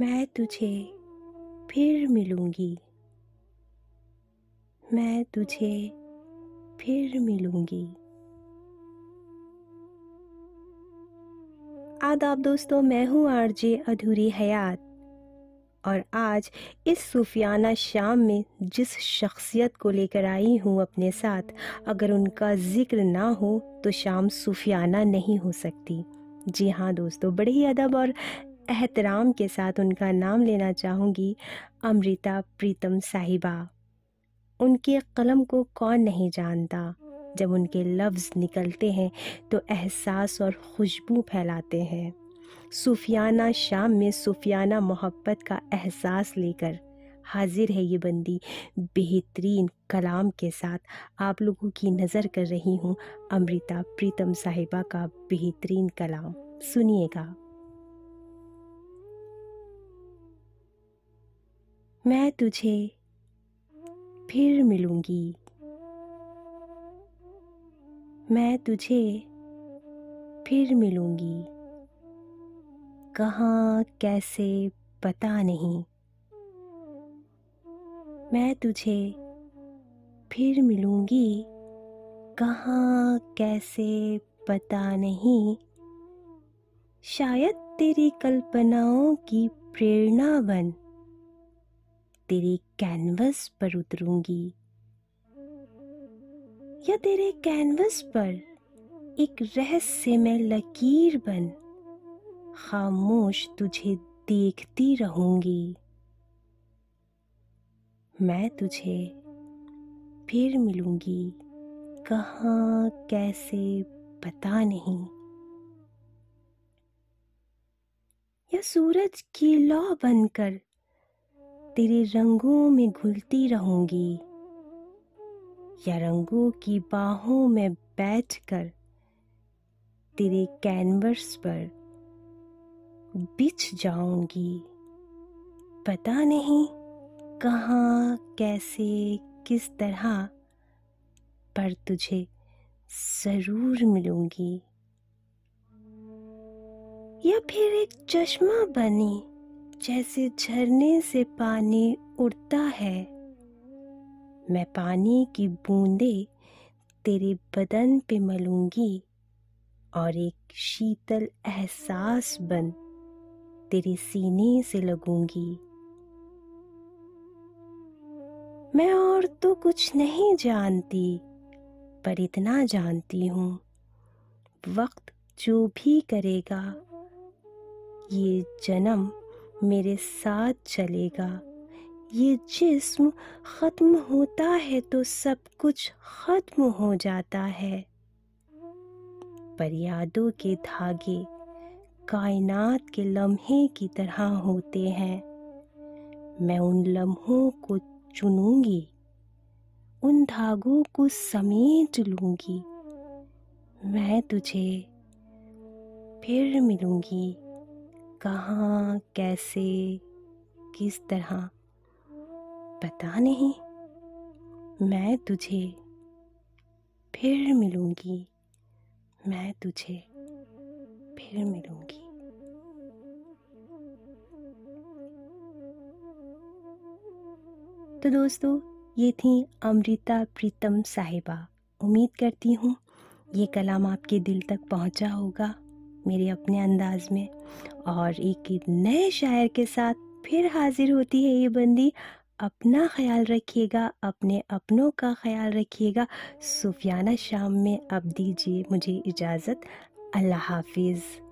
मैं तुझे फिर मिलूँगी। मैं तुझे फिर मिलूँगी। आदाब दोस्तों, मैं हूँ आरजे अधूरी हयात। और आज इस सूफियाना शाम में जिस शख्सियत को लेकर आई हूँ अपने साथ, अगर उनका ज़िक्र ना हो तो शाम सूफियाना नहीं हो सकती। जी हाँ दोस्तों बड़े ही अदब और एहतराम के साथ उनका नाम लेना चाहूँगी, अमृता प्रीतम साहिबा। उनके कलम को कौन नहीं जानता। जब उनके लफ्ज़ निकलते हैं तो एहसास और खुशबू फैलाते हैं। सूफियाना शाम में सूफियाना मोहब्बत का एहसास लेकर हाजिर है ये बंदी। बेहतरीन कलाम के साथ आप लोगों की नज़र कर रही हूँ, अमृता प्रीतम साहिबा का बेहतरीन कलाम। सुनिएगा। मैं तुझे फिर मिलूँगी। मैं तुझे फिर मिलूँगी। कहाँ, कैसे, पता नहीं। मैं तुझे फिर मिलूँगी। कहाँ, कैसे, पता नहीं। शायद तेरी कल्पनाओं की प्रेरणा बन। तेरे कैनवस पर उतरूँगी। या तेरे कैनवस पर एक रहस्य में लकीर बन। खामोश तुझे देखती रहूँगी। मैं तुझे फिर मिलूँगी। कहाँ, कैसे, पता नहीं। या सूरज की लौ बनकर तेरे रंगों में घुलती रहूँगी। या रंगों की बाहों में बैठकर तेरे कैनवस पर बिछ जाऊँगी। पता नहीं कहाँ, कैसे, किस तरह, पर तुझे ज़रूर मिलूँगी। या फिर एक चश्मा बनी जैसे झरने से पानी उड़ता है। मैं पानी की बूंदे तेरे बदन पे मलूँगी और एक शीतल एहसास बन तेरे सीने से लगूँगी। मैं और तो कुछ नहीं जानती, पर इतना जानती हूँ, वक्त जो भी करेगा, ये जन्म मेरे साथ चलेगा। ये जिस्म ख़त्म होता है तो सब कुछ ख़त्म हो जाता है। पर यादों के धागे कायनात के लम्हे की तरह होते हैं। मैं उन लम्हों को चुनूँगी, उन धागों को समेट लूँगी। मैं तुझे फिर मिलूँगी। कहाँ, कैसे, किस तरह, पता नहीं। मैं तुझे फिर मिलूँगी। मैं तुझे फिर मिलूँगी। तो दोस्तों, ये थी अमृता प्रीतम साहिबा। उम्मीद करती हूँ, ये कलाम आपके दिल तक पहुँचा होगा। मेरे अपने अंदाज में। और एक नए शायर के साथ फिर हाजिर होती है ये बंदी। अपना ख्याल रखिएगा, अपने अपनों का ख्याल रखिएगा। सुफियाना शाम में अब दीजिए मुझे इजाज़त। अल्लाह हाफिज़।